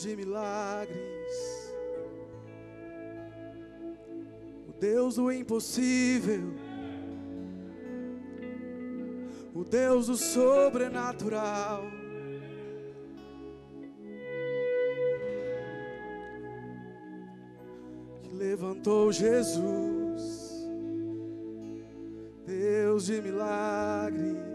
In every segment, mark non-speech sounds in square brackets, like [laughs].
Deus de milagres, o Deus do impossível, o Deus do sobrenatural. Que levantou Jesus, Deus de milagres.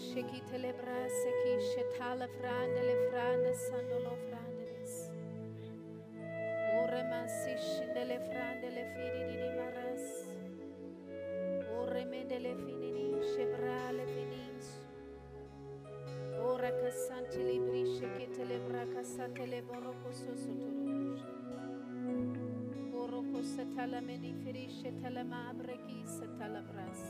Shiki telebras ki shetala franda le franda sandolo Boroko satala meni firisce talama abreki satala bras.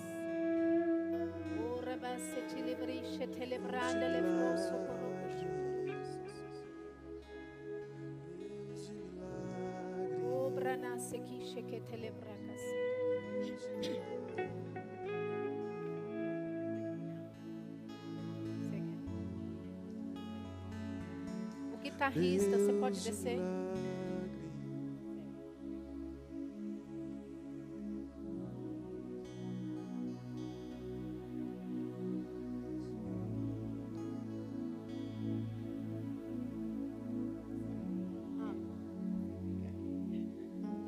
Ora basse cilibrisce telebranda le frosso milagres. Obra que telebracas. O guitarrista, você pode descer?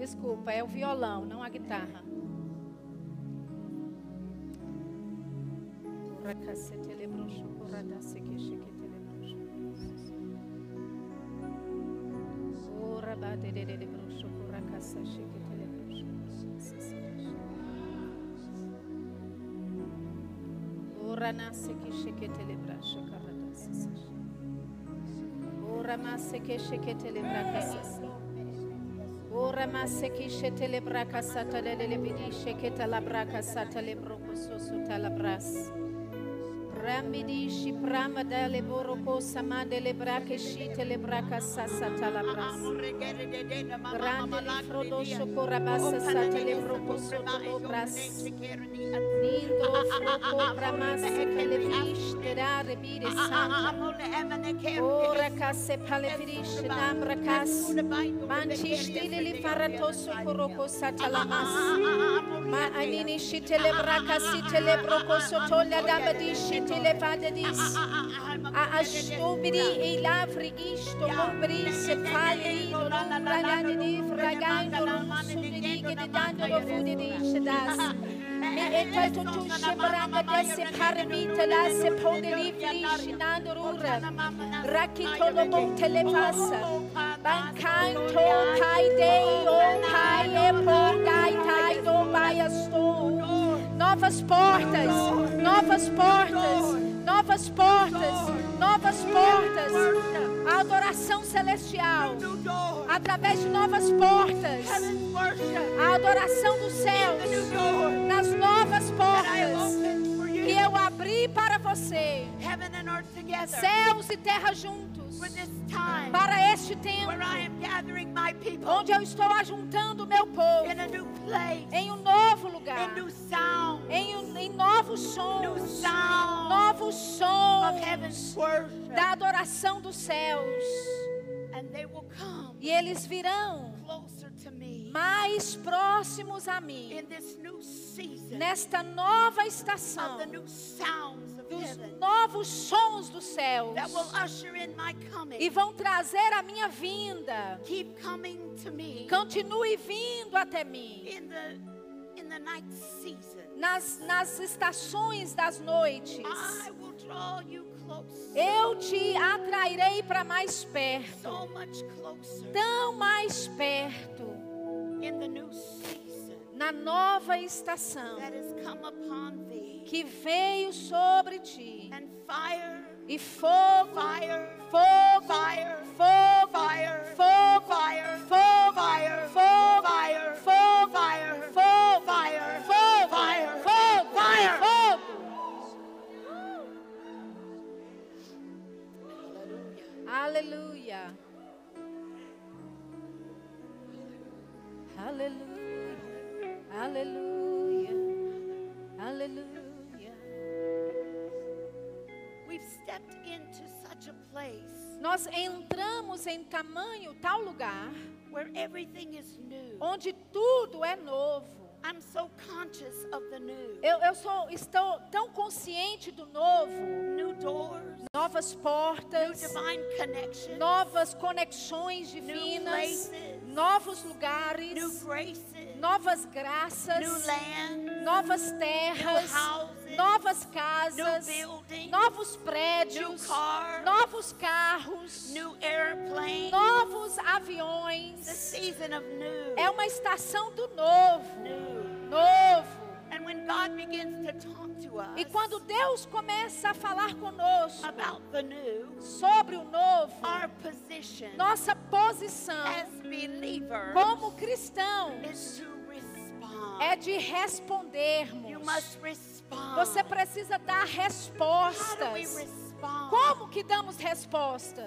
Desculpa, é o violão, não a guitarra. Ora nasce que cheque telebraxo, carradace. Ora maseki shetele braka satalele bidi sheketa la braka satale broko sosu talabras. Ramidi shi prama da le boroko samande le brake shite le braka sasa talabras. Grande li frodo shokora basa sata le broko soto lo bras. Nindo froko pramas ke le vish te rare bide santa. Ora kasse pale vidish nambra kas. Manchi stile li faratoso koroko satalamas. Ma anini shitele braka sitele broko sotola dabadi shitele vadadis. A ashtubri e lavri ishto mobri se pali lolundanadidi fragando lunsubidi gedidando lofudidi shadas. Mi etato tu shebranga desse paramita la se pogeli flishinando rura. Rakitolo mo telepasa. Bankanto kai dei o kai epo Novas portas, novas portas, novas portas, novas portas. A adoração celestial através de novas portas. A adoração dos céus nas novas portas eu abri para você. Céus e terra juntos. Para este tempo. Onde eu estou ajuntando o meu povo. Em um novo lugar. Em, um, em novos sons. Novos sons. Da adoração dos céus. E eles virão mais próximos a mim. Nesta nova estação dos novos sons dos céus e vão trazer a minha vinda. Continue vindo até mim. Nas, nas estações das noites. Eu te atrairei para mais perto. Tão mais perto na nova estação that has come upon thee. que veio sobre ti. And fire, E fogo, fire, fogo, fire, fogo, fire, fogo, fire, fogo, fire, fogo, fire, fogo, fire, fogo, fire, fogo, fire, fogo, fogo. Hallelujah. Aleluia. Aleluia. Aleluia. Aleluia. We've stepped into such a place Nós entramos em tamanho tal lugar where everything is new. onde tudo é novo. I'm so conscious of the new. Eu, eu sou, estou tão consciente do novo. New doors, Novas new portas, divine connections, novas conexões divinas, places, novos lugares, graces, novas graças, land, novas terras, houses, novas casas, novos prédios, novos carros, novos aviões. É uma estação do novo, New. novo e quando Deus começa a falar conosco new, sobre o novo, nossa posição como cristãos é de respondermos. Você precisa dar respostas. Como que damos respostas?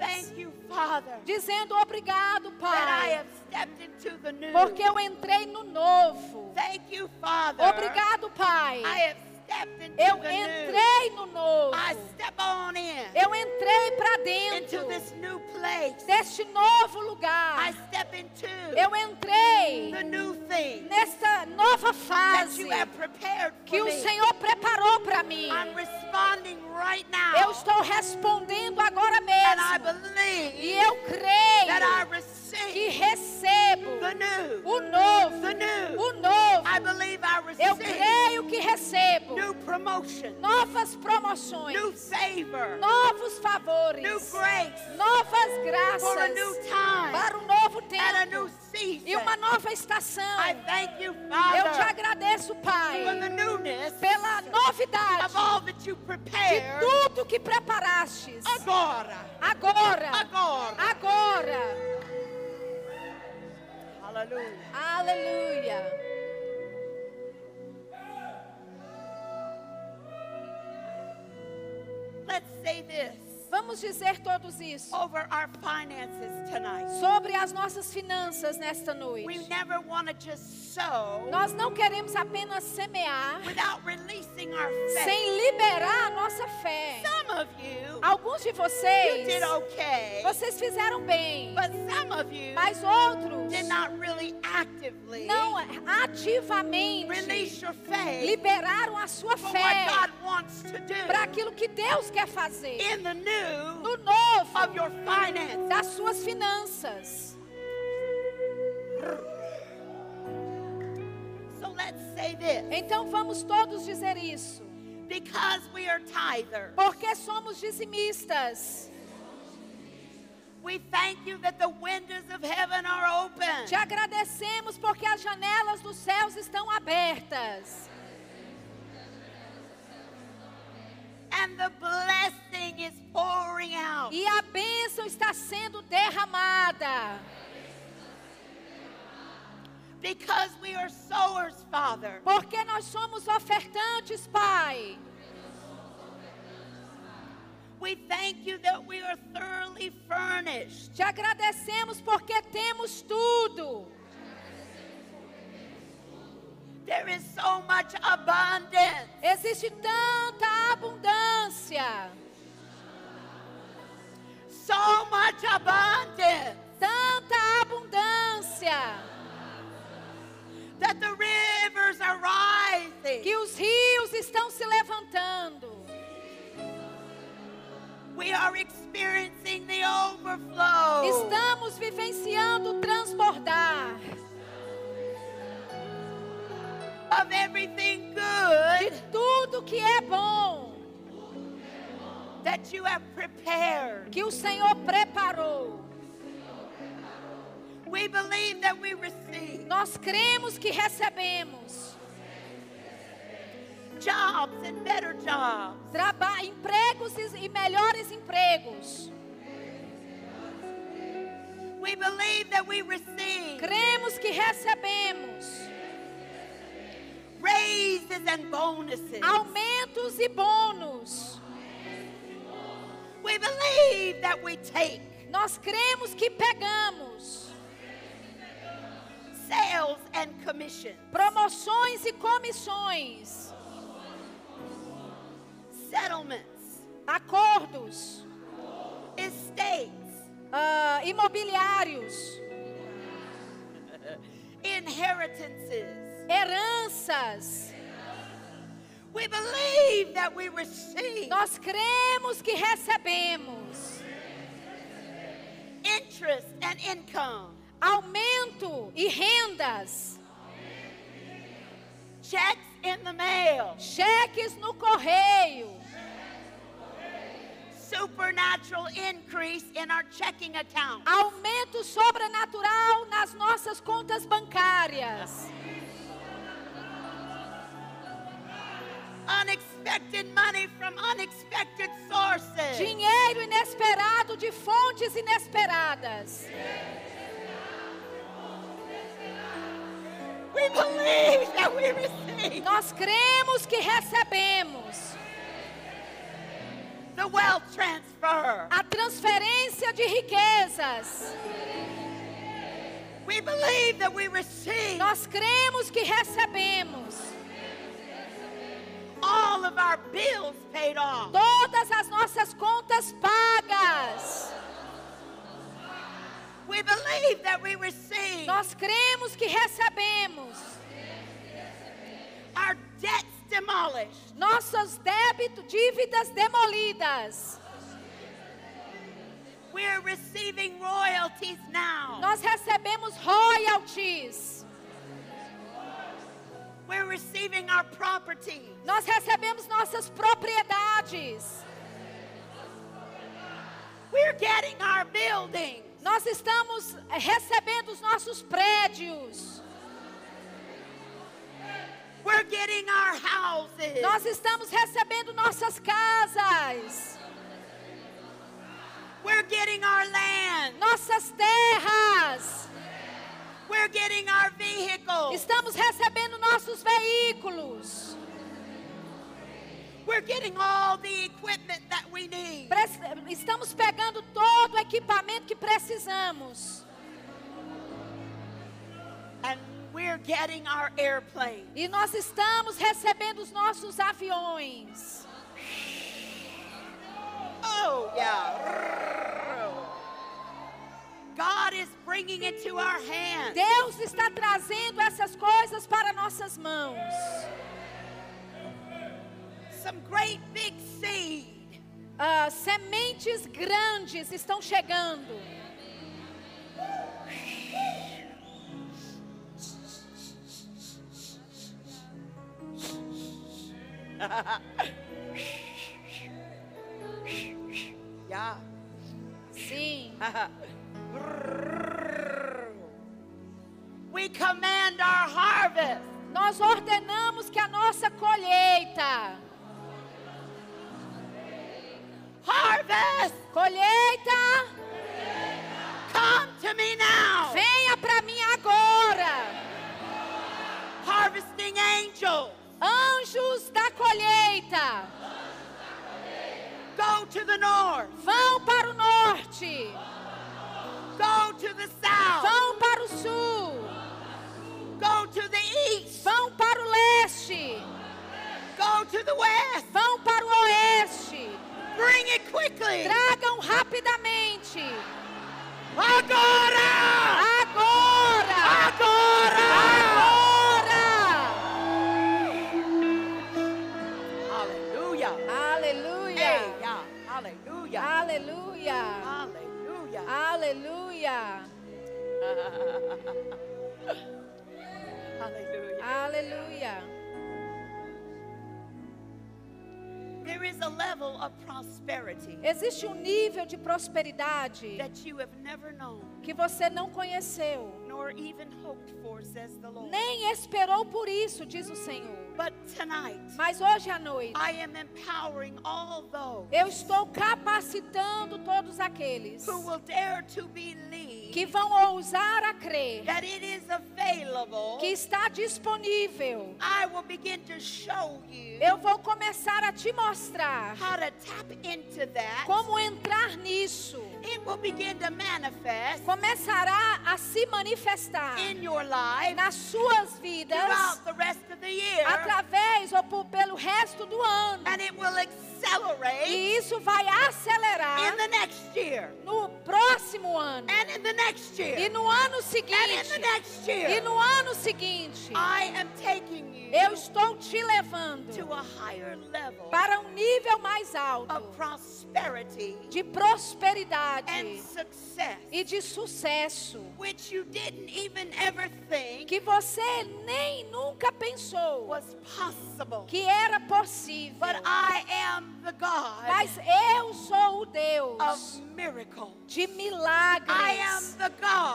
Dizendo obrigado, Pai. Porque eu entrei no novo. Obrigado, Pai. Eu entrei no novo. Eu entrei para dentro deste novo lugar. Eu entrei nessa nova fase que o Senhor preparou para mim. Eu estou respondendo agora mesmo. E eu creio que recebo o novo, o novo. Eu creio que recebo novas promoções, novos favores, novas graças para um novo tempo e uma nova estação. Eu te agradeço, Pai, pela novidade de tudo que preparastes. Agora. Agora. Agora. Agora. Hallelujah. Aleluia. Let's say this Vamos dizer todos isso over our finances tonight. sobre as nossas finanças nesta We noite. never want to just sow Nós não queremos apenas semear without releasing our faith. sem liberar a nossa fé. Some of you, Alguns de you vocês, did okay, vocês fizeram bem, but some of you mas outros did not really actively não ativamente release your faith liberaram a sua fé para aquilo que Deus quer fazer in the new no novo of your finances. das suas finanças. say this Então vamos todos dizer isso. because we are tithers. Porque somos dizimistas. We thank you that the windows of heaven are open. Te agradecemos porque as janelas dos céus estão abertas. E a bênção está sendo derramada. Because we are sowers, Father. Porque nós somos ofertantes, Pai. We thank you that we are thoroughly furnished. Te agradecemos porque temos tudo. There is so much abundance. Existe tanta abundância. So much abundance Tanta abundância. that the rivers are rising. Que os rios estão se levantando. We are experiencing the overflow. Estamos vivenciando o transbordar of everything de good tudo que é bom. that you have prepared. Que o Senhor preparou. We believe that we receive Nós cremos que recebemos. jobs and better jobs. Traba empregos e e melhores empregos. We believe that we receive Cremos que recebemos raises and bonuses. aumentos e bônus. We believe that we take Nós cremos que pegamos sales and commissions, promoções e comissões, settlements, acordos, estates, ah, imobiliários, [laughs] inheritances. heranças. We believe that we receive Nós cremos que recebemos interest and income, aumento e rendas, checks in the mail, cheques no correio, supernatural increase in our checking account. aumento sobrenatural nas nossas contas bancárias, Unexpected money from unexpected sources. dinheiro inesperado de fontes inesperadas. We believe that we receive Nós cremos que recebemos the wealth transfer. a transferência de riquezas. We believe that we receive Nós cremos que recebemos all of our bills paid off. todas as nossas contas pagas. We believe that we receive Nós cremos que recebemos our debts demolished. nossos débitos, dívidas demolidas. Receiving royalties now. Nós recebemos royalties. Receiving our property. Nós recebemos nossas propriedades. We're getting our buildings. Nós estamos eh, recebendo os nossos prédios. We're getting our houses. Nós estamos recebendo nossas casas, We're getting our land. nossas terras. We're getting our vehicles. Estamos recebendo nossos veículos. We're getting all the equipment that we need. Estamos pegando todo o equipamento que precisamos. And we're getting our airplanes. E nós estamos recebendo os nossos aviões. Oh, yeah. Deus está trazendo essas coisas para nossas mãos. Some great big seed. Ah, sementes grandes estão chegando. [laughs] yeah. Sim. [laughs] we command our harvest. Nós ordenamos que a nossa colheita, harvest! Colheita, come to me now. Venha para mim agora. harvesting angels. Anjos da colheita, go to the north. Vão para o norte, go to the south vão para o sul, go to the east vão para o leste, go to the west vão para o oeste. bring it quickly Tragam rapidamente. agora Agora! agora Agora! hallelujah Aleluia! Hey, yeah. hallelujah Aleluia! Hallelujah Aleluia! [laughs] hallelujah Aleluia! there is a level of prosperity Existe um nível de prosperidade that you have never known que você não conheceu, nor even hoped for says the Lord nem esperou por isso, diz o Senhor. But tonight Mas hoje à noite, I am empowering all those eu estou capacitando todos aqueles who will dare to believe que vão ousar a crer that it is available. que está disponível. I will begin to show you Eu vou começar a te mostrar how to tap into that. como entrar nisso. It will begin to manifest Começará a se manifestar in your life nas suas vidas throughout the rest of the year, através ou pelo resto do ano. and it will accelerate E isso vai acelerar in the next year, no próximo ano. And in the next e no ano and in the seguinte. E no ano seguinte, I am taking you eu estou te levando to a higher level para um nível mais of alto prosperity. de prosperidade success, e de sucesso que você nem nunca pensou que era possível. Mas eu sou o Deus de milagres.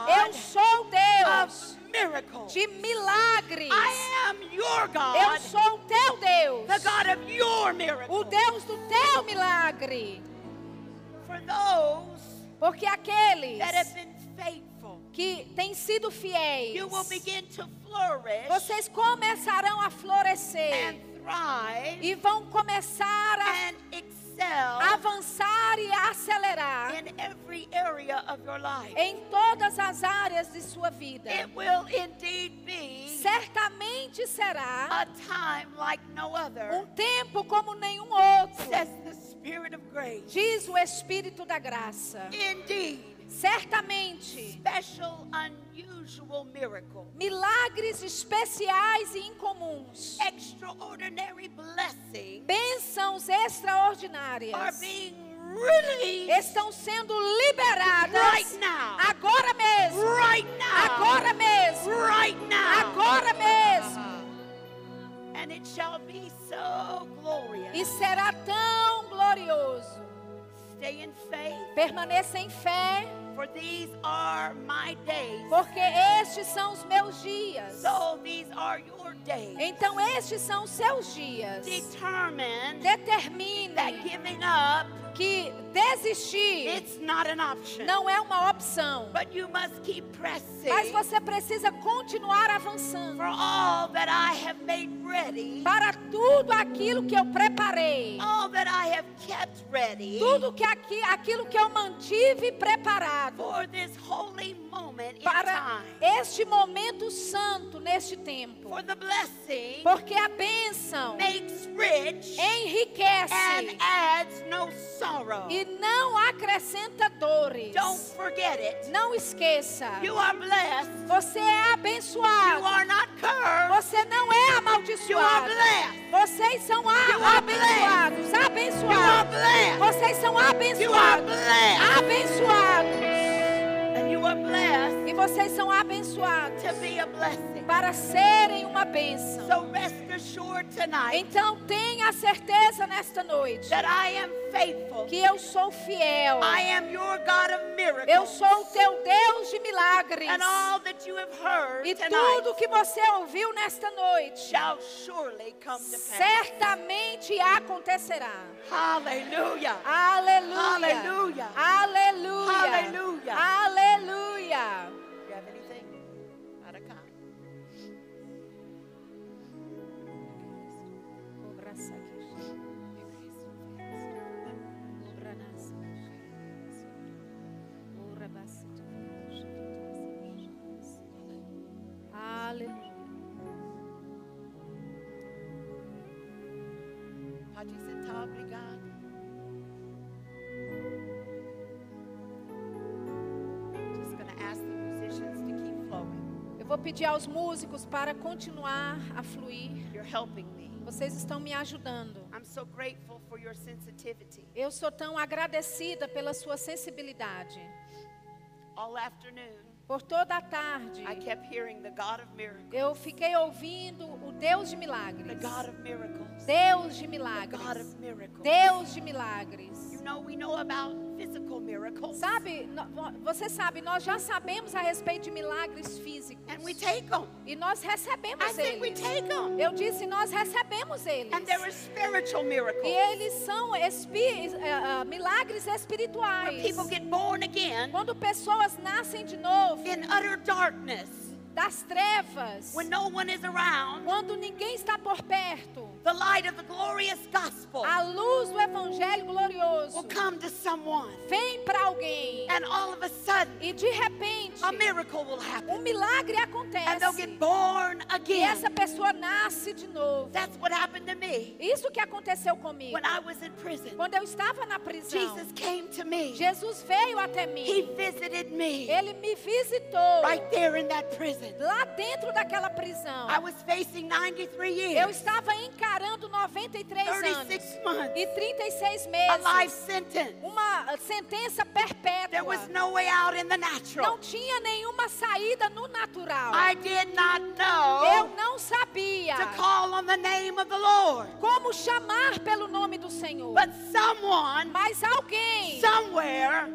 Eu sou Deus of miracles. de milagres. Eu sou o teu Deus, o. Deus do teu milagre. For those Porque aqueles que têm sido fiéis, you will begin to flourish vocês começarão a florescer e vão começar a avançar e acelerar in every area of your life. em todas as áreas de sua vida. It will indeed be Certamente será a time like no other, um tempo como nenhum outro, Spirit of grace. diz o Espírito da Graça. Indeed, Certamente, special, unusual miracle, milagres especiais e incomuns, extraordinary blessing bênçãos are extraordinárias being released estão sendo liberadas right now. agora mesmo. Right now. Agora mesmo. Right now. Agora mesmo. And it shall be so glorious. E será tão glorioso. Stay in faith, Permaneça em fé, for these are my days. porque estes são os meus dias. So these are your days. Então estes são os seus dias. Determine Determine that giving up que desistir it's not an option. não é uma opção, But you must keep pressing mas você precisa continuar avançando for all that I have made ready, para tudo aquilo que eu preparei, all that I have kept ready tudo que aqui, aquilo que eu mantive preparado for this holy para este momento santo neste tempo, For the blessing porque a bênção makes rich enriquece and adds no sorrow. e não acrescenta dores. Don't forget it. Não esqueça, você é abençoado. Você não é amaldiçoado. Vocês são abençoados. Abençoados. Vocês são abençoados. Abençoados. Vocês são abençoados para serem uma bênção. Então tenha certeza nesta noite that I am faithful. que eu sou fiel. I am your God of Eu sou o teu Deus de milagres. And all that you have heard E tudo que você ouviu nesta noite shall surely come to pass. certamente acontecerá. Aleluia. Aleluia. Aleluia. Aleluia. Aleluia. Aleluia. Pode sentar, obrigado. Just going to ask the musicians to keep flowing. Eu vou pedir aos músicos para continuar a fluir. You're helping me. Vocês estão me ajudando. I'm so grateful for your sensitivity. Eu sou tão agradecida pela sua sensibilidade. All afternoon, Por toda a tarde, I kept hearing the God of miracles, eu fiquei ouvindo o Deus de the milagres. God of miracles, Deus de the God milagres. of miracles. Deus de milagres. You know, we know about Sabe, você sabe, nós já sabemos a respeito de milagres físicos. and we take them. E nós recebemos I eles. Eu disse, nós recebemos eles. E eles são espi- ah, milagres espirituais. Quando pessoas nascem de novo in utter darkness das trevas, when no one is around. quando ninguém está por perto, The light of the glorious gospel a luz do evangelho glorioso will come to someone, vem para alguém and all of a sudden, e de repente a miracle will happen, um milagre and they'll acontece get born e again. essa pessoa nasce de novo. That's what happened to me Isso que aconteceu comigo. when I was in prison. Quando eu estava na prisão, Jesus came to me. Jesus veio até He mim. visited me Ele me visitou right there in that prison. lá dentro daquela prisão. I was facing 93 Eu years, estava encarando 93 anos 36 months, e 36 a life meses. sentence. Uma sentença There perpétua. was no way out in the Não natural. tinha nenhuma saída no natural. I did not Eu não sabia to call on the name of the Lord. como chamar pelo nome do Senhor. But someone, Mas alguém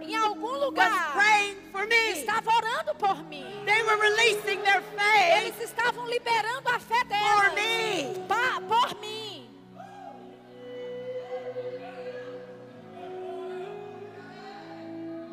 em algum lugar praying for me. estava orando por mim. They were releasing their faith Eles estavam liberando a fé delas me. pa- por mim.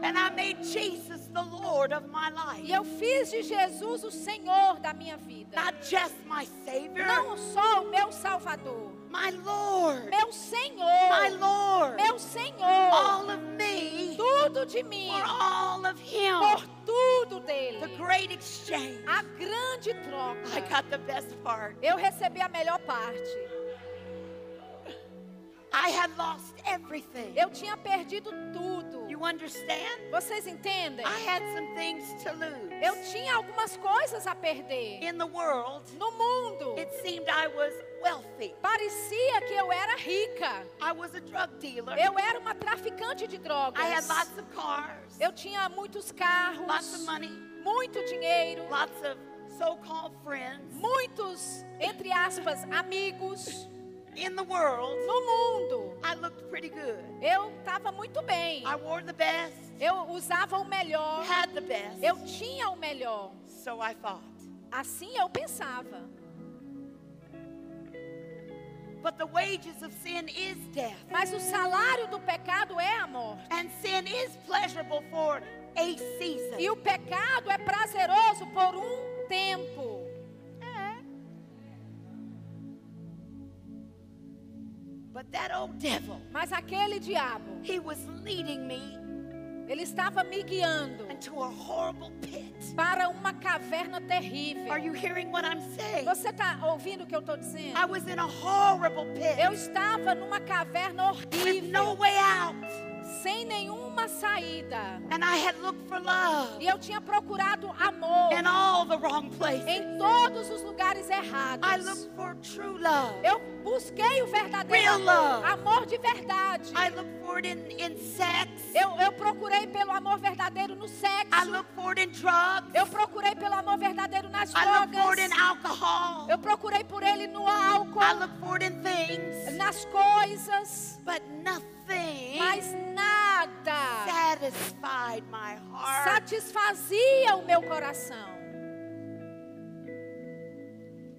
And I made Jesus the Lord of my life. E eu fiz de Jesus o Senhor da minha vida. Not just my Savior, Não só o meu Salvador, my Lord. meu Senhor, My Lord. meu Senhor, All of me tudo de mim, for all of Him. por tudo The dele. great exchange. A grande I troca. got the best part. Eu recebi a melhor parte. I had lost everything. Eu tinha perdido tudo. You understand? Vocês entendem? I had some things to lose. Eu tinha algumas coisas a perder. In the world, No mundo, it seemed I was wealthy. parecia que eu era rica. I was a drug dealer. Eu era uma traficante de I had drogas. lots of cars, Eu tinha muitos lots of carros, money, muito dinheiro, lots of so-called friends. muitos, entre aspas, amigos. In the world, No mundo, I looked pretty good. eu estava muito bem. I wore the best, Eu usava o melhor. had the best. Eu tinha o melhor. So I thought. Assim eu pensava. But the wages of sin is death. Mas o salário do pecado é a morte. And sin is pleasurable for a season. E o pecado é prazeroso por um tempo. But that old devil, Mas aquele diabo, he was leading me ele estava me guiando into a horrible pit. para uma caverna terrível. Are you hearing what I'm saying? Você está ouvindo o que eu estou dizendo? I was in a horrible pit Eu estava numa caverna with no horrível, way out. Sem nenhuma saída. And I had looked for love E eu tinha procurado amor in all the wrong places. em todos os lugares I errados. looked for true love. Eu busquei o verdadeiro Real amor, love. amor de verdade. I looked for it in, in sex. Eu, eu procurei pelo amor verdadeiro no I sexo. look for it in drugs. Eu procurei pelo amor verdadeiro nas I look for it in drogas. Eu procurei por ele no álcool, nas coisas. But nothing Mas nada satisfied my heart. satisfazia o meu coração.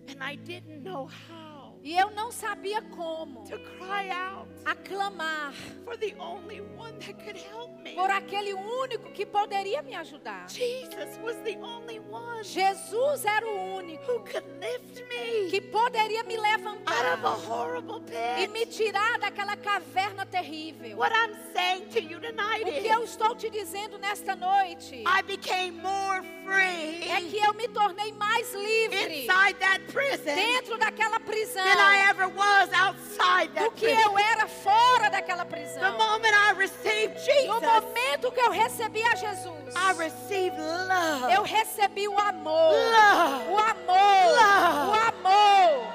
And I didn't know how E eu não sabia como to cry out aclamar for the only one that could help me. por aquele único que poderia me ajudar. Jesus was the only one Jesus era o único who could lift me que poderia me out of a levantar e me tirar daquela caverna terrível. What I'm saying to you tonight O que eu estou te dizendo nesta noite I became more free é que eu me tornei mais livre inside that prison dentro daquela prisão than I ever was outside do que prison. eu era fora daquela The prisão. moment I received No Jesus, momento que eu recebi a Jesus, I received love. eu recebi o amor. Love. O amor. Love. O amor.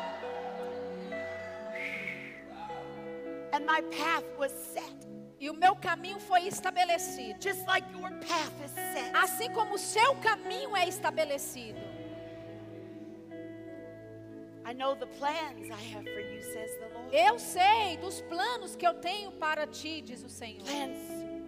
And my path was set, E o meu caminho foi estabelecido. just like your path is set. Assim como o seu caminho é estabelecido. Eu sei dos planos que eu tenho para ti, diz o Senhor. Plans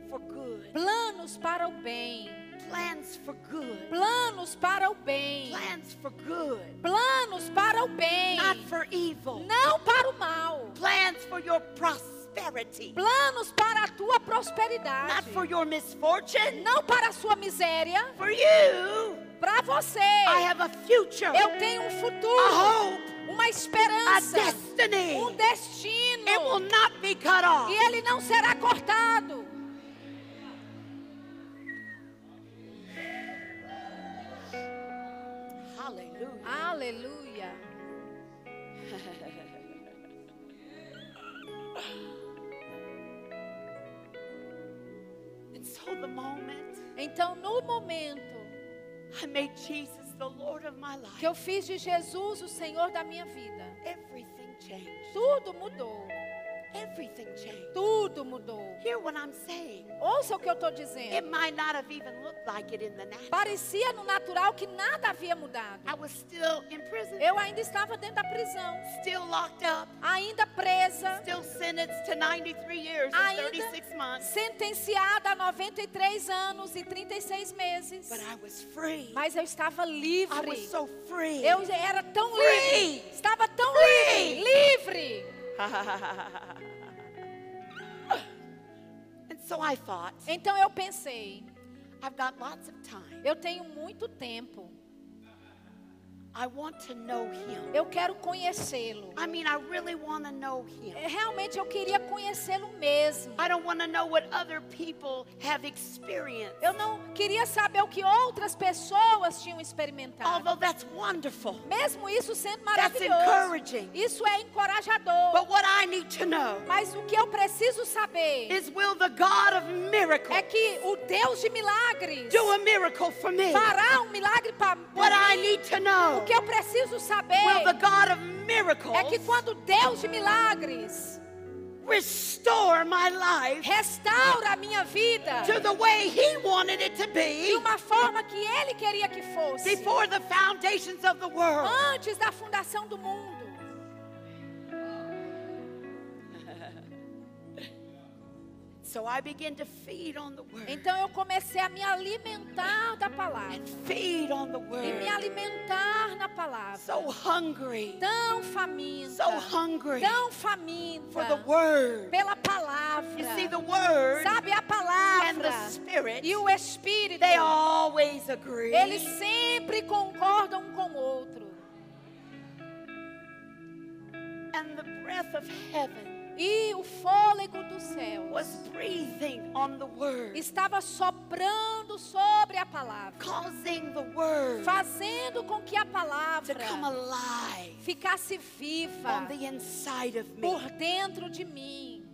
for good. Planos para o bem. Plans for good. Planos para o bem. Plans for good. Planos para o bem. Not for evil. Não para o mal. Plans for your prosperity. Planos para a tua Not prosperidade. for your misfortune. Não para a sua miséria. For you, Para você. I have a future. Eu tenho um A futuro. hope. Uma esperança. destiny. Um destino. It will not be cut off. E ele não será cortado. Aleluia. So moment Então, no momento que eu fiz de Jesus o Senhor da minha vida, everything changed. tudo mudou. Everything changed. Tudo mudou. Hear what I'm saying. Ouça o que eu estou It dizendo. might not have even looked like it in the natural. Parecia no natural que nada havia mudado. I was still in prison, Eu ainda estava dentro da prisão, still locked up, ainda sentenced to 93 years and ainda 36 months. sentenciada a 93 anos e 36 meses. But I was free. Mas eu estava I was livre. so free. Eu era tão Free. livre. Estava tão Free. livre. Livre. [laughs] and so I thought, Então eu pensei, I've got lots of time. eu tenho muito tempo. I want to know him. Eu quero conhecê-lo. I mean, I really want to know him. Realmente eu queria conhecê-lo mesmo. I don't want to know what other people have experienced. Eu não queria saber o que outras pessoas tinham experimentado. Although that's wonderful. Mesmo isso sendo That's maravilhoso. encouraging. Isso é encorajador. But what I need to know Mas o que eu preciso saber is will the God of miracles é que o Deus de milagres do a miracle for me? fará um milagre para What I need to know O que eu preciso saber will the God of é que quando Deus de milagres restore my life restaura a minha vida to the way He wanted it to de be uma forma que Ele queria que fosse before the foundations of the world? antes da fundação do mundo. So I began to feed on the word Então eu comecei a me alimentar da palavra and feed on the e me word. alimentar na palavra. So hungry, Tão faminta, so hungry tão faminta for the word. pela palavra. You see, the word Sabe a and the palavra spirit, e o Espírito, they always agree. eles sempre concordam um com o outro. And the breath of heaven E o fôlego do céu was breathing on the word, estava soprando sobre a palavra, causing the word fazendo com que a to palavra come alive ficasse viva on the inside of me. por dentro de mim.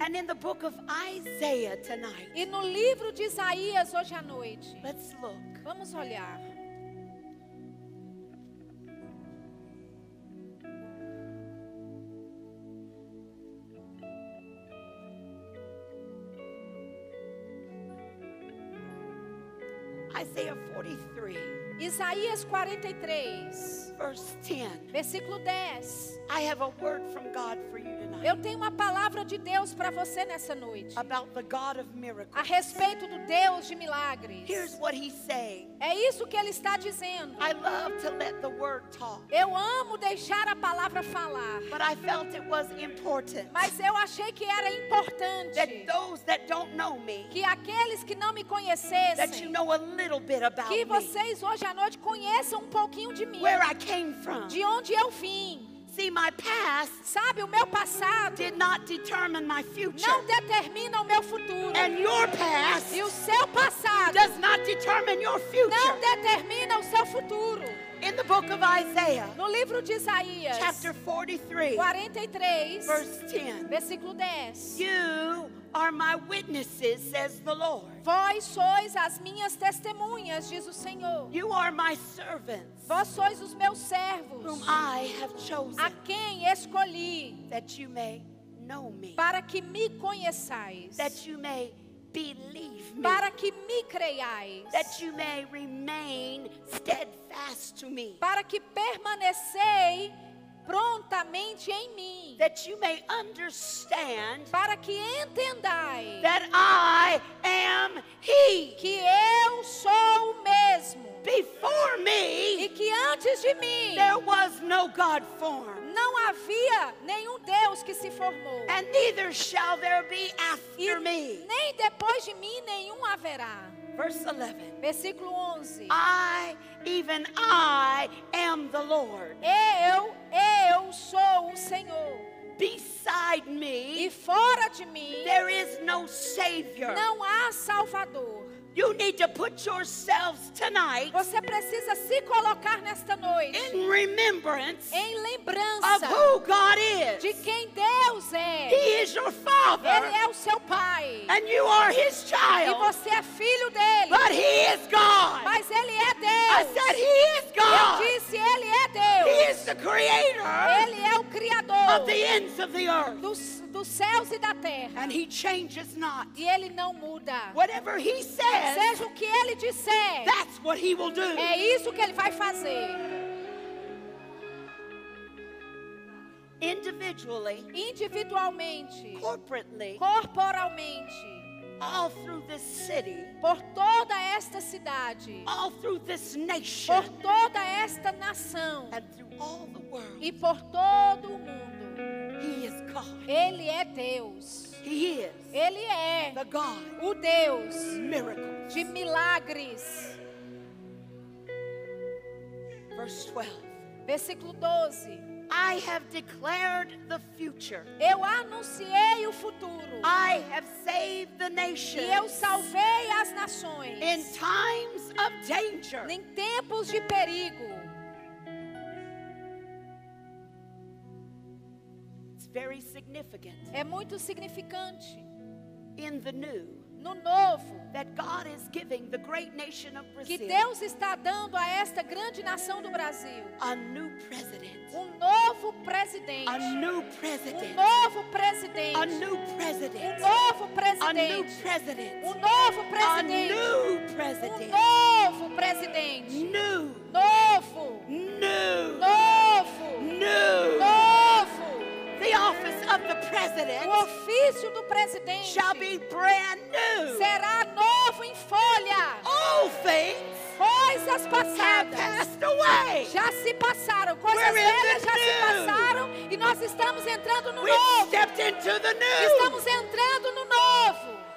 And in the book of Isaiah tonight, E no livro de Isaías hoje à noite, let's look. vamos olhar. Isaías 43, verse 10. versículo 10. I have a word from God for you tonight Eu tenho uma palavra de Deus para você nessa noite. about the God of A miracles. respeito do Deus de milagres. Here's what he's saying É isso que ele está dizendo. I love to let the word talk, Eu amo deixar a palavra falar. but I felt it was important Mas eu achei que era importante that those that don't know me, que aqueles que não me that you conhecessem, know a little bit about que vocês hoje à noite conheçam um pouquinho de mim, where I came from. de onde eu vim. See, my past Sabe, o meu passado did not determine my future, não determina o meu futuro. and your past E o seu passado does not determine your não future. determina o seu futuro. In the book of Isaiah, No livro de Isaías, chapter 43, 43, verse 10, versículo 10. you are my witnesses, says the Lord. Vós sois as minhas testemunhas, diz o Senhor. You are my servants, Vós sois os meus servos, whom I have chosen, a quem escolhi, that you may know me, para que me conheçais, that you may believe me, para que me creiais, that you may remain steadfast to me, para que permanecei prontamente em mim, that you may understand para que entendais that I am He. que eu sou o mesmo Before e me, que antes de mim there was no God formed, não havia nenhum Deus que se formou. and neither shall there be E after me. nem depois de mim nenhum haverá. Verse 11 Versículo 11. I, even I, am the Lord. Eu, eu sou o Senhor. Beside E me, fora de mim there is no Savior. não há Salvador. You need to put yourselves tonight Você precisa se colocar nesta noite in remembrance em of lembrança who God de is. quem Deus é. He is your Ele Father, é o seu Pai. and you are His E child, você é filho dele. but He is God. Mas ele é I Deus. said, He is Eu God. disse, ele é He Deus. is the Creator Ele é o Criador of the ends of the earth, dos, céus e da terra. and He changes not. E ele não muda. Whatever He says, Seja o que ele disser, that's what He will do. é isso que ele vai fazer. Individually, Individualmente, corporately, corporalmente, all through this city, por toda esta cidade, all through this por nation, toda esta nação and through all the world. e por todo o mundo. He is God. Ele é Deus. He is Ele é the God o Deus de milagres. Verse 12. Versículo 12. I have declared the future. Eu anunciei o futuro I have saved the e eu nations salvei as nações in times of danger. em tempos de perigo. Very significant É muito significante in the new no novo that God is giving the great nation of que Brazil Deus está dando a esta grande nação do Brasil a new president. um novo presidente. A new Um president. novo A presidente. Um novo A new presidente. president. Um novo A presidente. Um novo presidente. New. Novo. New. Novo. New. Novo. The office of the O president ofício do presidente shall be brand new. será novo em folha. All things Coisas passadas já se passaram. Coisas We're velhas já se new. passaram e nós estamos entrando no We've novo. stepped into the new. Estamos entrando no novo.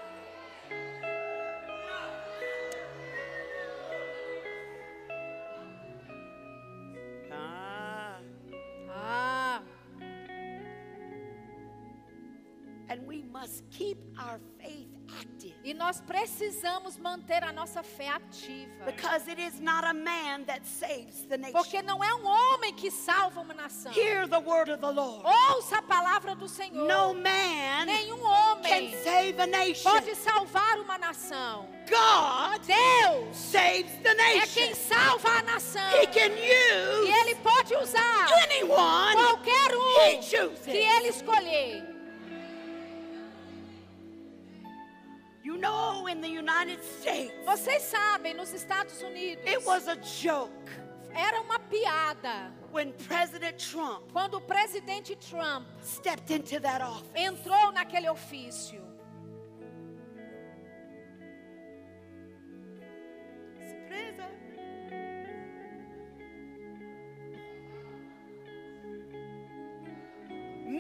E nós precisamos manter a nossa fé ativa. Because it is not a man that saves the nation. Porque não é um homem que salva uma nação. Hear the word of the Lord. Ouça a palavra do Senhor. No man Nenhum can homem save a nation. pode salvar uma nação. God Deus saves the é quem nation. salva a nação. He can E use Ele pode usar anyone qualquer He um chooses. que Ele escolher. You know in the United States, Vocês sabem, nos Estados Unidos, it was a joke era uma piada when President Trump quando o presidente Trump stepped into that office. entrou naquele ofício.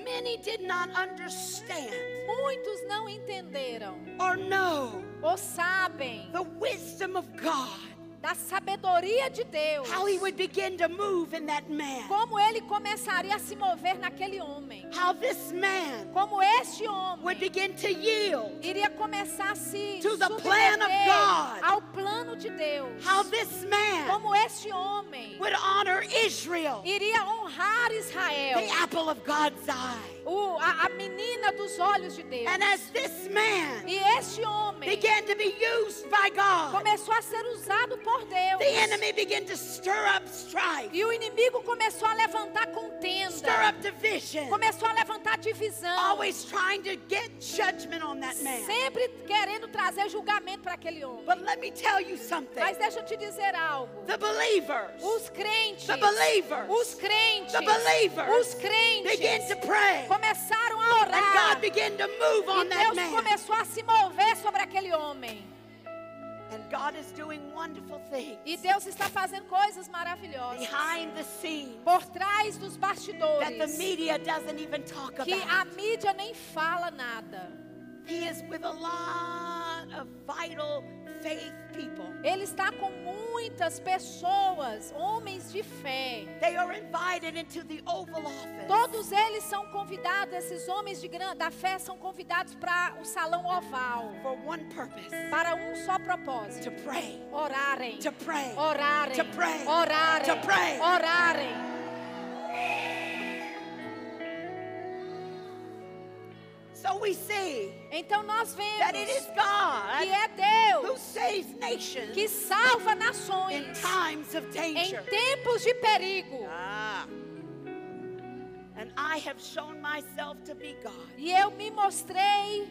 Many did not understand Muitos não entenderam or know ou sabem the wisdom of God, da sabedoria de Deus. how He would begin to move in that man, Como ele começaria a se mover naquele homem. how this man Como este would homem begin to yield, iria começar a se To the plan of God. ao plano de Deus. how this man Como este homem would honor Israel, iria honrar Israel. the apple of God's eye. O, a, a menina dos olhos de Deus. And as this man E este homem began to be used by God, começou a ser usado por Deus. the enemy began to stir up strife, E o inimigo começou a levantar stir contenda. up division, Começou a levantar divisão. always trying to get judgment on that man. Sempre querendo trazer julgamento para aquele homem. But let me tell you something. Mas deixa eu te dizer algo. The believers Os crentes, The believers. os crentes, The believers os crentes began to pray. começaram a And orar. God began to move E on that Deus man. começou a se mover sobre aquele homem. And God is doing wonderful things E Deus está fazendo coisas maravilhosas. behind the scenes Por trás dos that the bastidores. media doesn't even talk Que a about. mídia nem fala nada. He is with a lot of vital faith people. Ele está com muitas pessoas, homens de fé. They are invited into the Oval Office. Todos eles são convidados, esses homens de gran- da fé são convidados para o salão oval. for one purpose Para um só propósito. to pray, Orarem. to pray. Orarem. To pray. Orarem. To pray. Orarem. So we see Então nós that it is vemos God que é who Deus saves nations que salva in nações times of em danger. tempos de perigo. Ah. And I have shown myself to be God. E eu me mostrei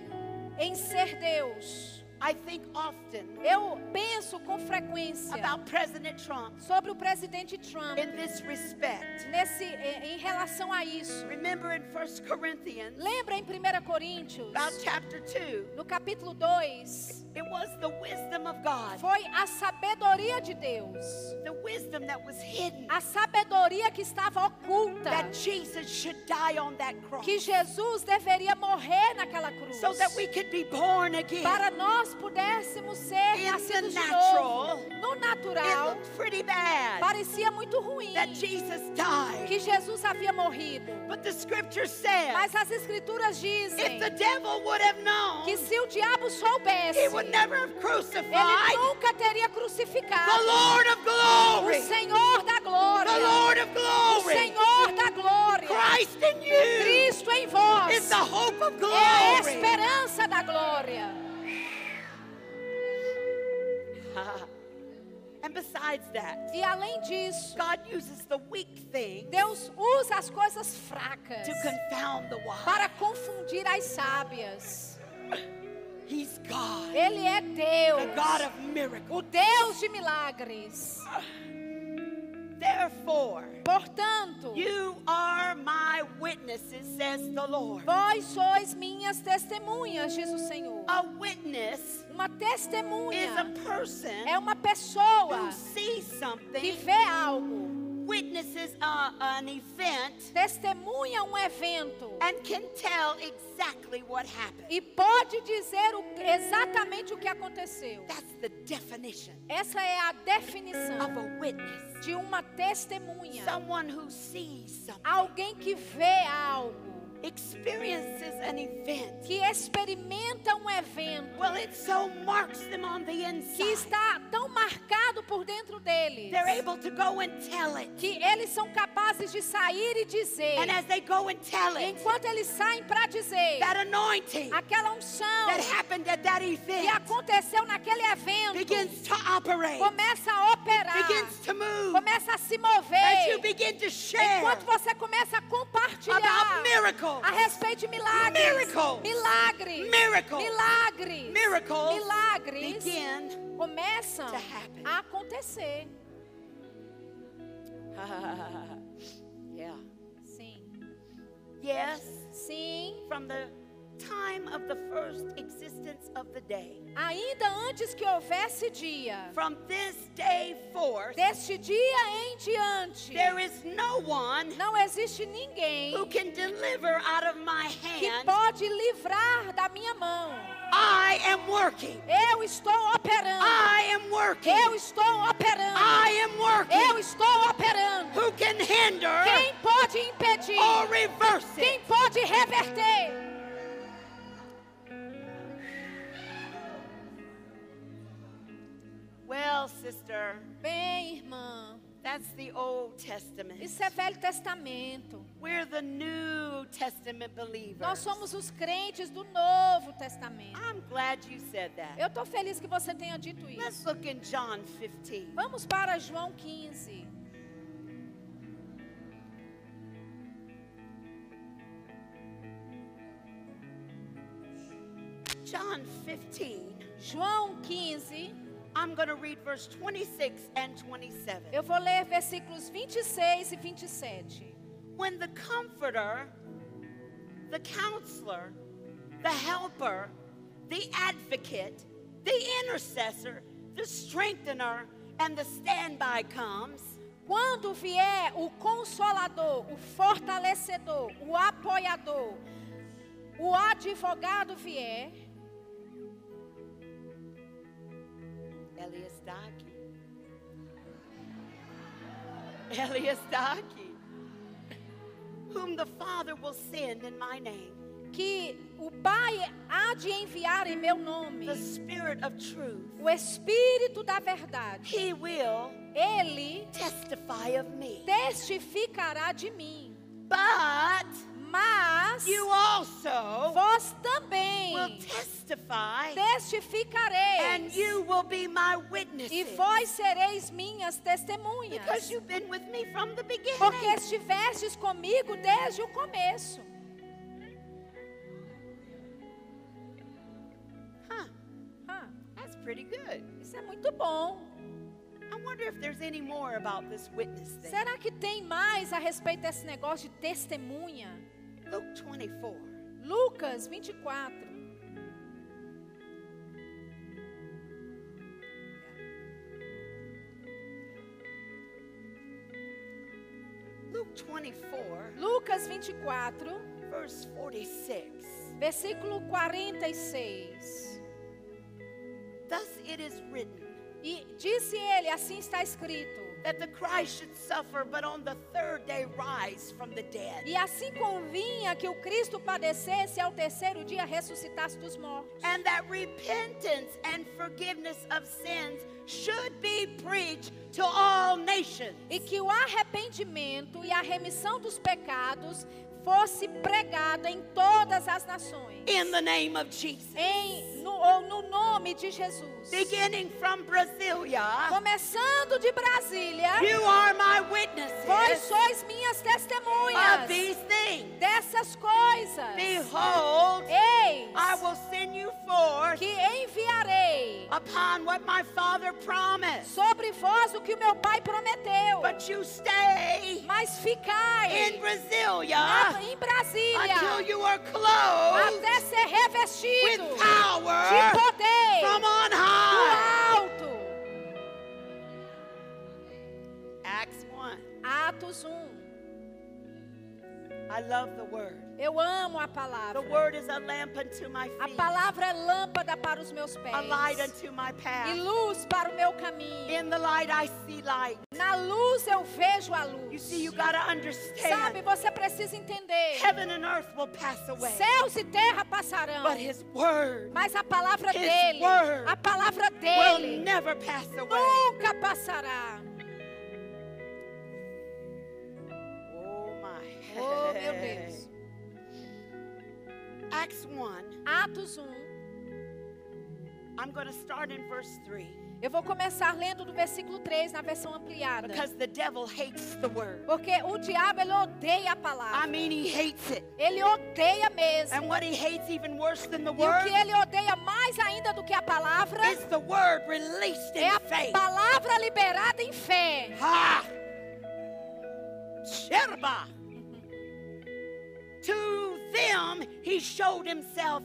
em ser Deus. I think often Eu penso com frequência about President Trump. sobre o presidente Trump. In this respect. nesse em relação a isso. Remember in 1 Corinthians, Lembra em 1 Coríntios, about chapter 2, no capítulo 2, it was the wisdom of God, foi a sabedoria de Deus. the wisdom that was hidden, A sabedoria que estava oculta. that Jesus should die on that cross Que Jesus deveria morrer naquela cruz. so that we could be born again. Para nós pudéssemos ser In nascidos de natural, novo. No It natural, looked pretty bad parecia muito ruim that Jesus died. que Jesus havia morrido. But the scripture says Mas as escrituras dizem if the devil would have known, que se o diabo soubesse, he would never have ele crucified nunca teria the crucificado Lord of o glory. Senhor da The glória. Lord of O glory. Senhor da glória. Christ in you Cristo em vós is the hope of é a glory. esperança da glória. [laughs] and besides that, E além disso, God uses the weak Deus usa as coisas fracas to confound the wise. para confundir as sábias. [laughs] He's God, Ele é the God Deus, of miracles. o Deus de milagres. Therefore, Portanto, you are my witnesses, says the Lord. vós sois minhas testemunhas, diz o Senhor. A witness Uma is a testemunha person é uma who pessoa sees que something, vê algo, witnesses an event, testemunha um evento and can tell exactly what happened. e pode dizer o- exatamente o que aconteceu. That's the definition Essa é a of definição a witness. de uma testemunha. Someone who sees something, Alguém que vê algo, experiences an event. que experimenta um evento, Well, it so marks them on the que inside. está tão marcado por dentro deles, They're able to go and tell it. que eles são capazes de sair e dizer, And as they go and tell it, enquanto eles saem para dizer, that anointing aquela unção that happened at that que event aconteceu naquele evento begins to operate, começa a operar, begins to move, começa a se se as you mover, begin to share enquanto você começa a compartilhar. about miracles, a respeito de milagres, Miracles. milagres, Miracles. milagres, Miracles milagres begin começam to happen. a acontecer. [laughs] yeah. Sim, Yes, sim. from the time of the first existence of the day, Ainda antes que houvesse dia, from this day forth, deste dia em diante, there is no one não existe ninguém who can deliver out of my que hand. pode livrar da minha mão. I am working. Eu estou operando. I am working. Eu estou operando. I am working. Eu estou operando. Who can hinder Quem pode impedir? or reverse it? Quem pode reverter? Well, sister, Bem, irmã, that's the Old Testament. isso é Velho Testamento. We're the New Testament believers. Nós somos os crentes do Novo Testamento. I'm glad you said that. Eu estou feliz que você tenha dito Let's isso. look in John 15. Vamos para João 15. John 15. João 15. I'm going to read verse 26 and 27. Eu vou ler versículos 26 e 27. When the Comforter, the Counselor, the Helper, the Advocate, the Intercessor, the Strengthener, and the Standby comes, Quando vier o consolador, o fortalecedor, o apoiador, o advogado vier, Elias está aqui. Elias está aqui. Whom the Father will send in my name, que o Pai há de enviar em meu nome, the Spirit of truth. o Espírito da verdade, He will ele testify of me. testificará de mim. But Mas you also vós will também testify, testificareis, and you will be my e witnesses. vós sereis minhas testemunhas, Because you've been with me from the porque beginning. estivestes comigo desde o começo. Huh, Ah, that's pretty good. isso é muito bom. I wonder if there's any more about this witness thing. Será que tem mais a respeito desse negócio de testemunha? Luke 24. Lucas 24. Luke 24, Lucas 24, verse 46. versículo 46. Thus it is written E disse ele, assim está escrito: that the Christ should suffer, but on the third day rise from the dead. E assim convinha que o Cristo padecesse e ao terceiro dia ressuscitasse dos mortos. And that repentance and forgiveness of sins should be preached to all nations. E que o arrependimento e a remissão dos pecados fosse pregada em todas as nações. In the name of Jesus. Em, no, ou no nome de Jesus. Beginning from Brasilia, Começando de Brasília, you are my vós witnesses sois minhas of testemunhas these things. dessas coisas. Behold, Eis I will send you forth que enviarei upon what my Father promised. sobre vós o que o meu Pai prometeu. But you stay Mas ficai in Brasilia em until Brasília you are clothed até ser revestido with de poder do alto. Acts 1. Atos 1. I love the word. Eu amo a The palavra. word is a lamp unto my A feet, palavra é lâmpada para os meus pés a light unto my e path. luz para o meu caminho. In the light I see light. Na luz eu vejo a You luz. see, you got to Sabe, understand. você precisa entender. Heaven and earth will pass away, Céus e terra passarão, but His word mas a palavra His dele, word a palavra will dele, never pass away. nunca passará. Oh, meu Deus. Acts 1. Atos 1. I'm going to start in verse 3 Eu vou começar lendo do versículo 3 na versão ampliada. because the devil hates the word. Porque o diabo ele odeia a I palavra. mean, he hates it. Ele odeia mesmo. And what he hates even worse than the E o que word ele odeia mais ainda do que a palavra is the word released é in a faith. palavra liberada em fé. Ha! Sherba! To them he showed himself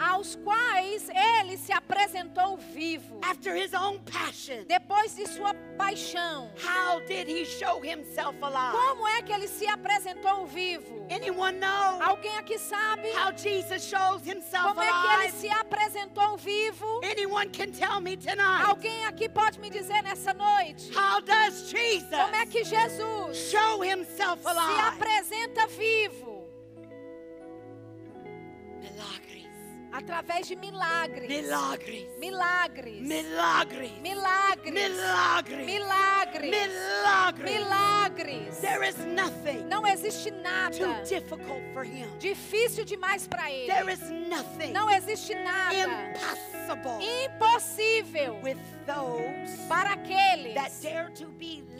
Aos quais ele se apresentou vivo. after his own passion. Depois de sua paixão. How did he show himself alive? Como é que ele se apresentou vivo? Anyone know Alguém aqui sabe how Jesus shows himself como é que ele alive? se apresentou vivo? Anyone can tell me tonight. Alguém aqui pode me dizer nessa noite? How does Jesus Como é que Jesus show himself se alive? apresenta vivo? Milagres. Através de milagres. Milagres. Milagres. Milagres. Milagres. Milagres. Milagres. Milagres. Milagres. There is nothing Não existe too nada difficult for him. difícil demais para ele. There is nothing Não existe nada impossible impossível with those para aqueles that dare to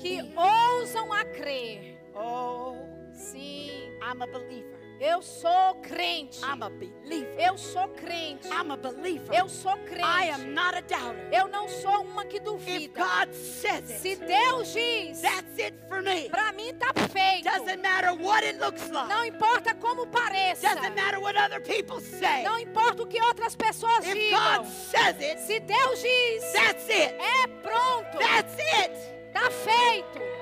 que believe. ousam a crer. Oh, Sim, I'm a believer. Eu sou crente. I'm a believer. Eu sou crente. I'm a believer. Eu sou I crente. am not a doubter. Eu não sou uma que If duvida. God says Se it, Deus diz, that's it for me. para mim tá feito. Doesn't matter what it looks like. Não importa como pareça. Doesn't matter what other people say. Não importa o que outras pessoas If digam. God says it, Se Deus diz, that's it. é pronto. That's it. Tá feito.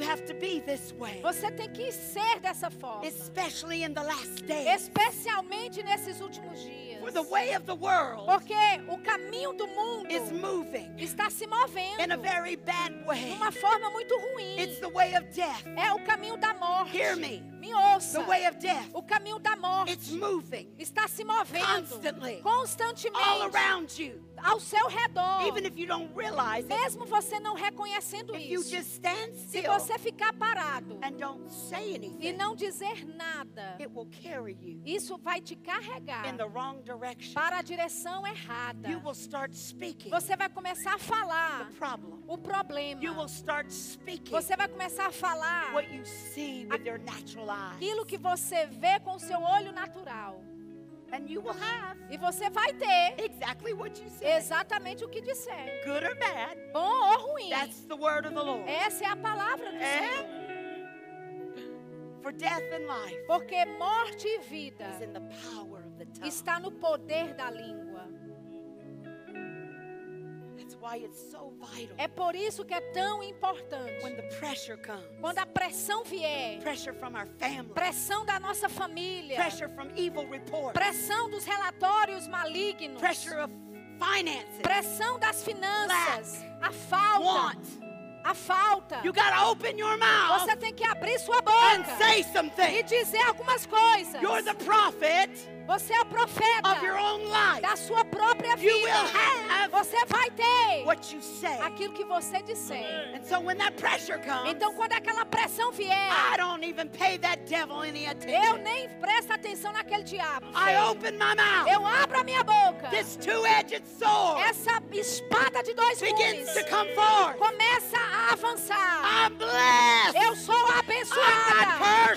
You have to be this way, Você tem que ser dessa forma. especially in the last days. Especialmente nesses últimos dias. For the way of the world Porque o caminho do mundo is moving está se in a movendo very bad de way. uma forma muito ruim. It's the way of death. É o caminho da morte. Hear me. Me ouça. The way of death. O caminho da morte It's moving está se movendo constantly all constantemente around you. Ao seu redor. Even if you don't realize it, Mesmo você não reconhecendo if you isso. just stand Se still você ficar parado and don't say e anything, não dizer nada, it will carry you isso vai te carregar in the wrong direction. para a direção errada. You will start speaking Você vai começar a falar the problem. o problema. You will start speaking Você vai começar a falar what you see with your natural eyes. aquilo que você vê com o seu olho natural. And you will have E você vai ter exactly what you exatamente o que disser. Good or bad, Bom ou ruim. that's the word of the Lord. Essa é a palavra do É? Senhor. For death and life Porque morte e vida is in the power of the tongue. está no poder da língua. É por isso que é tão importante. when the pressure comes. Quando a pressão vier, Pressure from our family, pressão da nossa família, pressure from evil reports, pressão dos relatórios malignos, pressure of finances, pressão das finanças, a falta, a falta. You got to open your mouth Você tem que abrir sua and boca say e something. dizer algumas coisas. You're the prophet você é o profeta da sua própria vida. Você vai ter aquilo que você disser. então, quando aquela pressão vier, eu nem presto atenção naquele diabo. Eu abro a minha boca. Essa espada de dois gumes começa a avançar. Eu sou abençoada.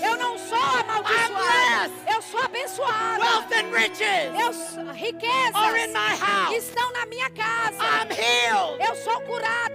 Eu não sou amaldiçoada. blessed. Eu sou abençoada. Wealth and riches Eu, riquezas are in my house. estão na minha casa. I'm healed. Eu sou curada.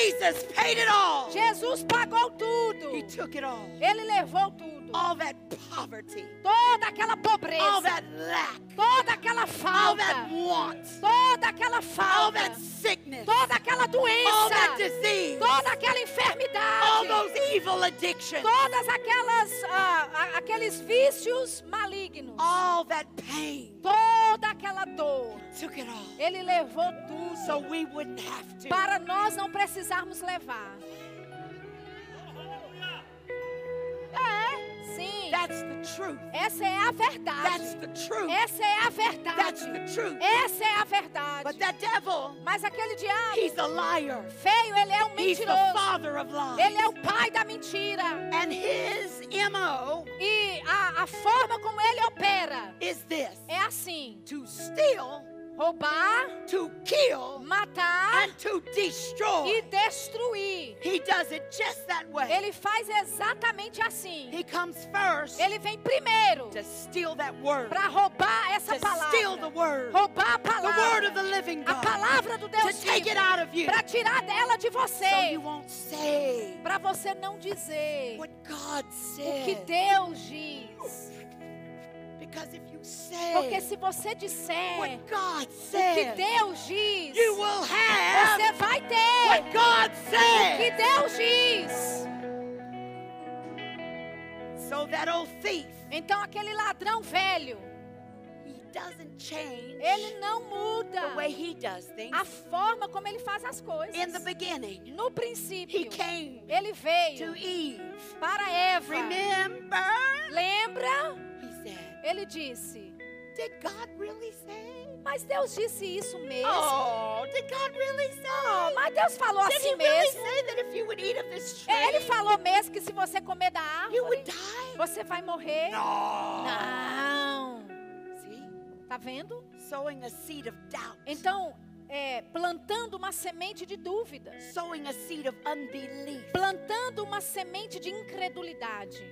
Jesus paid it all. Jesus pagou tudo. He took it all. Ele levou tudo. All that poverty, Toda aquela all pobreza. that lack, Toda aquela all falta. that want, Toda aquela all falta. that sickness, Toda aquela all doença. that disease, Toda aquela all enfermidade. those evil addictions, Todas aquelas a- aqueles vícios malignos. all that pain. Toda aquela dor. Took it all. Ele levou tudo So we wouldn't have to. para nós não precisarmos levar. É, sim. That's the truth. Essa é a That's verdade. the truth. Essa é a That's verdade. the truth. Essa é a But verdade. that devil, Mas aquele diabo he's a liar. feio, ele é um He's the mentiroso. father of lies. Ele é o pai da mentira. And his MO E a, a forma como ele opera is this é assim: to steal, roubar, to kill, matar and to destroy. e destruir. He does it just that way. Ele faz exatamente assim. He comes first Ele vem primeiro para roubar essa to steal the palavra. word, Roubar a the word of the palavra. living A God, palavra do Deus vivo. Para tirar dela de so você. say Para você não dizer what God o que. Deus diz. Because if you Porque se você disser what God o que Deus diz, you will have você vai ter what God o que. Deus diz. So that old thief, Então aquele ladrão velho, he doesn't change ele não muda the way he does things. a forma como ele faz as coisas. In the beginning, No he princípio, came ele to veio Eve. para Eva. Remember? Lembra? Ele disse: Did God really say? Mas Deus disse isso mesmo. Oh, did God really say? Oh, mas Deus falou did assim really mesmo. É, Ele falou mesmo que se você comer da árvore, você vai morrer. No. Não. See? Tá vendo? Sowing a seed of doubt. Então, é, plantando uma semente de dúvidas. sowing a seed of unbelief. Plantando uma semente de incredulidade.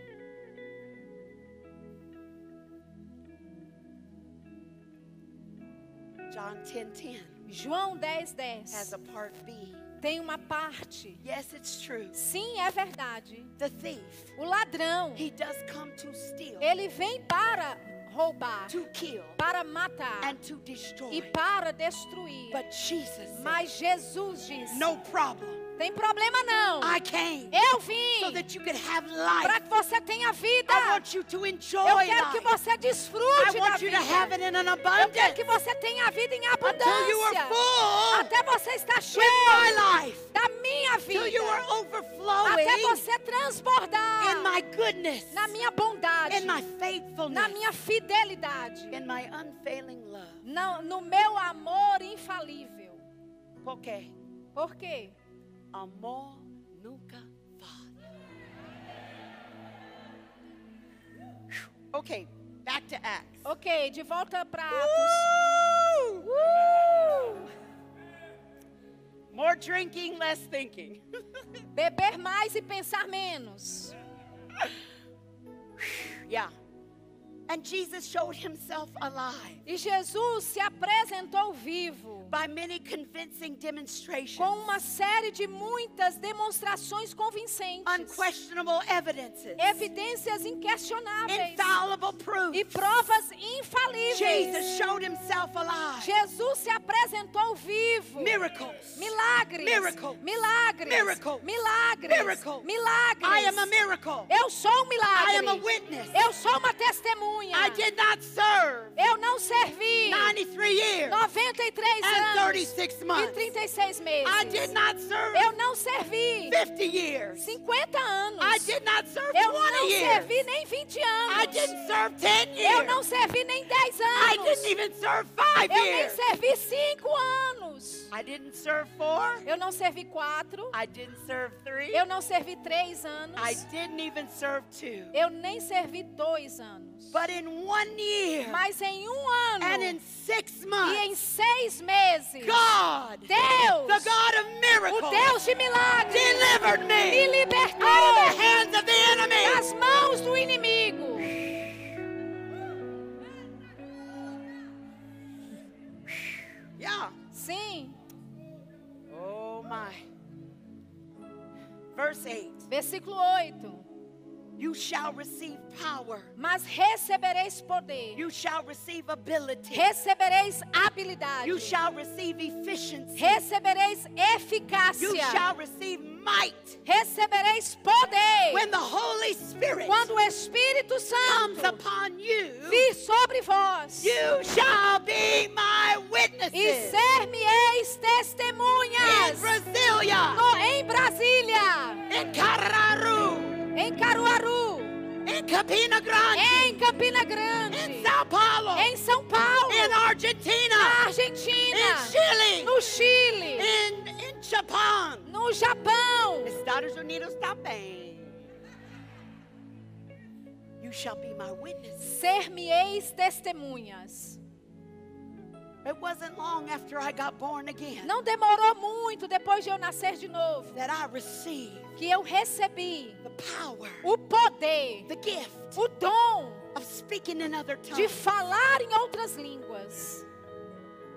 John 10:10 João 10, 10. has a part B. Tem uma parte. Yes, it's true. Sim, é verdade. The thief, O ladrão, he does come to steal, ele vem para roubar, to kill, para matar and to destroy. e para destruir. But Jesus Mas Jesus disse: no problem. Tem problema não. I came Eu so vim that you could have para que você tenha vida. I want you to enjoy Eu quero que life. você I desfrute da want you to have vida. it in an Eu quero que você tenha a vida em until you are abundância. full Até você estar with cheio my life. da minha vida. you are Até overflowing você transbordar in my goodness, na minha bondade, in my na faithfulness, minha fidelidade, in my unfailing love. no, no meu amor infalível. Porque Por quê? Amor nunca falha. Okay, back to Acts. Ok, de volta para Atos. Uh! More drinking, less thinking. Beber mais e pensar menos. [laughs] yeah. And Jesus showed himself alive E Jesus se apresentou vivo by many convincing demonstrations, com uma série de muitas demonstrações convincentes, unquestionable evidences, evidências inquestionáveis infallible e proof. provas infalíveis. Jesus showed himself alive. Jesus se apresentou vivo. Miracles. Milagres. Miracle. Milagres. Miracle. Milagres. Miracle. Milagres. I am a miracle. Eu sou um milagre. I am a witness. Eu sou uma testemunha. I did not serve Eu não servi 93 years 93 and anos 36 e months. 36 meses. I did not serve Eu não servi 50 years. 50 anos. I did not serve Eu 20 não years. servi nem 20 anos. I didn't serve 10 Eu years. não servi nem 10 I anos. didn't even serve 5 Eu nem years. servi 5 anos. I didn't serve 4. Eu não servi 4. I didn't serve 3. Eu não servi 3 anos. I didn't even serve 2. Eu nem servi 2 anos. But year Mas em um ano and in 6 e em months, 6 meses, God, Deus, the God of o miracles, Deus de milagres, delivered me me libertou out of the hands of the enemy. das mãos do inimigo. Yeah. Sim. Oh my. Verse 8 Versículo 8. You shall receive power, Mas recebereis poder, you shall receive ability, recebereis habilidade, you shall receive efficiency, recebereis eficácia, you shall receive might. recebereis poder. When the Holy Spirit Quando o Espírito comes upon you, vir sobre vós you shall be my witnesses. e ser-me-eis in testemunhas Brasilia, no, em Brasília, in Cararu, em Caruaru, in Campina Grande, em Campina in Grande, Sao Paulo, em São Paulo, in na Argentina, Argentina, in Chile, no Chile, in, in Japan, no Japão. Estados Unidos também. You shall be my witness. Ser-me-eis testemunhas. It wasn't long after I got born again Não demorou muito depois de eu nascer de novo. that I received que eu recebi the power, o poder, the gift o dom de falar em outras línguas.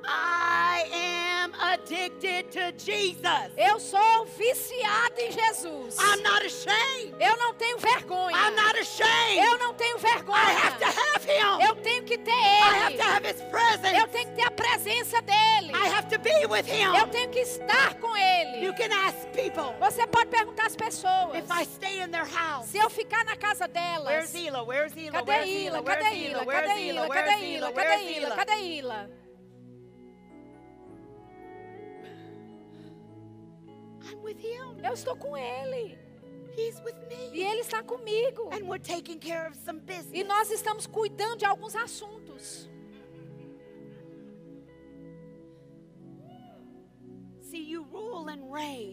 I am addicted to Jesus. Eu sou viciada em Jesus. I'm not ashamed. Eu não tenho vergonha. I'm not ashamed. Eu não tenho vergonha. I have to have him. Eu tenho que ter I have Ele. to have his presence. Eu tenho que ter a presença dele. I have to be with him. Eu tenho que estar com Ele. You can ask people Você pode perguntar às pessoas. if I stay in their house. Se eu ficar na casa delas. Where's Hila? Where's? Cadê Ila? Cadê Ila? Cadê Ila? Cadê Ila? Cadê Ila? Cadê Ila? I'm with him. Eu estou com Ele. He's with E me. Ele está comigo. And we're taking care of some E business. nós estamos cuidando de alguns assuntos.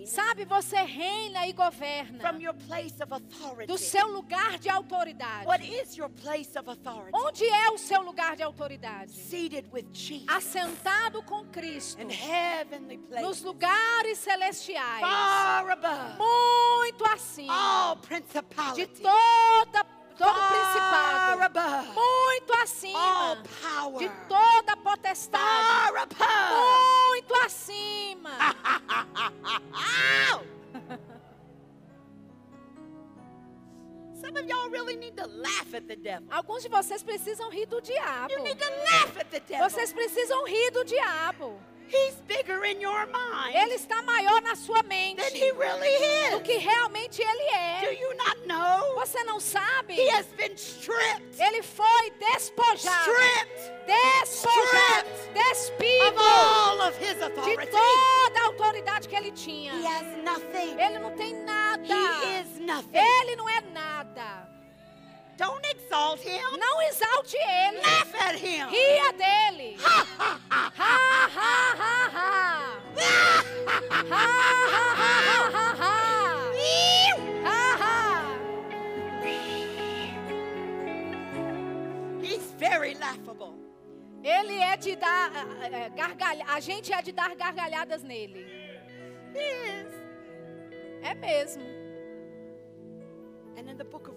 Sabe, você reina e governa from your place of authority. do seu lugar de autoridade. What is your place of authority? Onde é o seu lugar de autoridade? Seated with Jesus Assentado com Cristo in heavenly nos lugares celestiais, far above muito acima all de toda todo principado, muito acima de toda potestade, muito acima. [laughs] Some of y'all really need to laugh at the devil. Alguns de vocês precisam rir do diabo. You need to laugh at the devil. Vocês precisam rir do diabo. He's bigger in your mind Ele está maior na sua mente really do que realmente ele Do é. you not know? Você não sabe? He has been stripped, Ele foi despojado, stripped despojado, of despido all of his de toda a autoridade que ele tinha. He has nothing. Ele não tem nada. He is nothing. Ele não é nada. Don't exalt him. Não exalte ele. Laugh at him. Ria dele. [laughs] Ha, ha, ha. Ha, ha, ha, ha. Ha, ha, ha, ha, ha. Ha, ha. He's very laughable. Ele é de dar ah, gargalha, a gente é de dar gargalhadas nele. He is. É mesmo. And in the book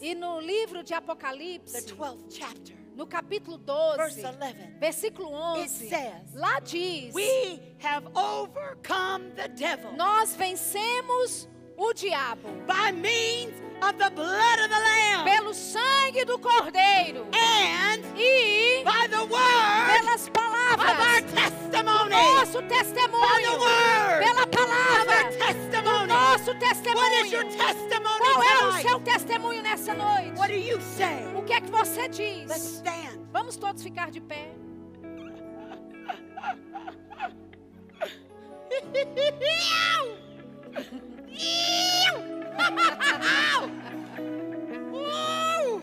E no livro de Apocalipse, 12th chapter, no capítulo verse 12, 11, versículo it 11, says, lá diz: We have overcome the devil Nós vencemos o diabo by means of the blood of the Lamb pelo sangue do Cordeiro and e by the word pelas of our palavras testimony. nosso By the testemunho, word pela of our palavra testimony. Nosso What is your testemunho. testimony Qual é o tonight? seu testemunho nessa noite? What do you say? O que é que você Let's diz? stand. Vamos todos ficar de pé. Woo!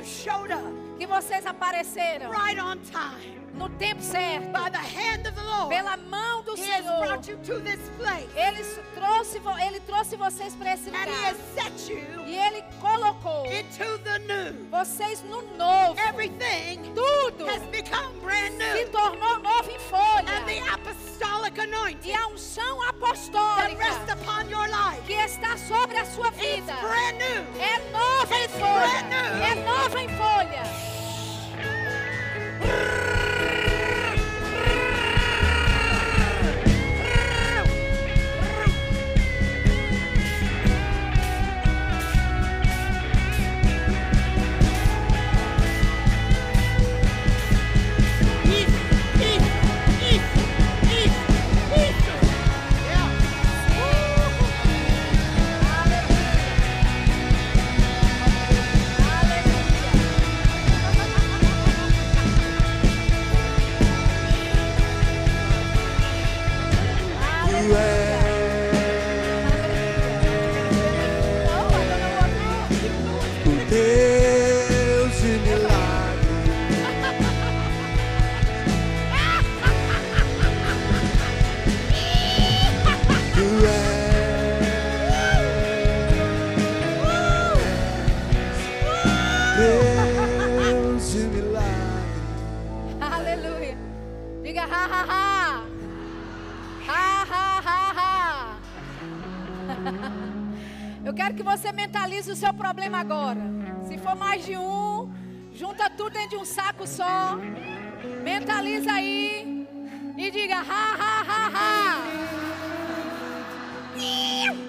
you showed up que vocês apareceram right on time. No tempo certo, By the hand of the Lord, pela mão do Senhor. Ele trouxe, vo- ele trouxe vocês para esse lugar e ele colocou vocês no novo. Everything Tudo se tornou novo em folha. And the apostolic E a unção apostólica que está sobre a sua vida new. é nova em folha. É nova em folha. Saco só. Mentaliza aí e diga ha ha ha ha.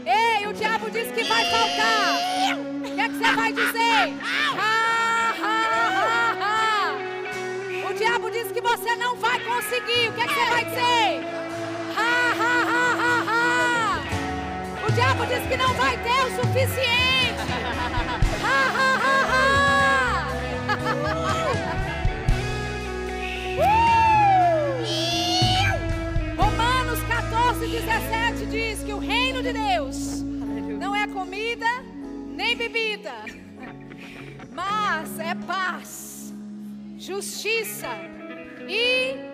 Ei, o diabo disse que vai faltar. O que, é que você vai dizer? Ha ha ha ha. O diabo disse que você não vai conseguir. O que, é que você vai dizer? Ha, ha, ha, ha, ha. O diabo disse que não vai ter o suficiente. 17 diz que o reino de Deus não é comida nem bebida, mas é paz, justiça e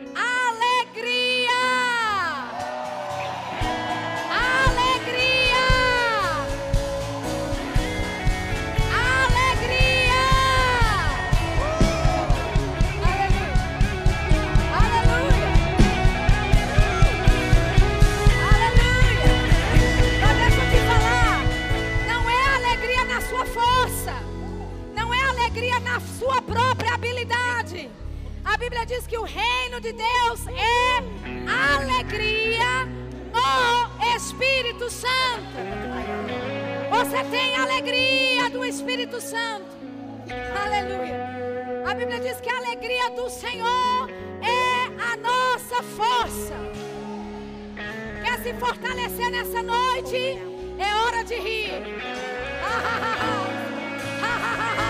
Bíblia diz que o reino de Deus é alegria no Espírito Santo. Você tem alegria do Espírito Santo. Aleluia. A Bíblia diz que a alegria do Senhor é a nossa força. Quer se fortalecer nessa noite? É hora de rir. Ha, ha, ha, ha.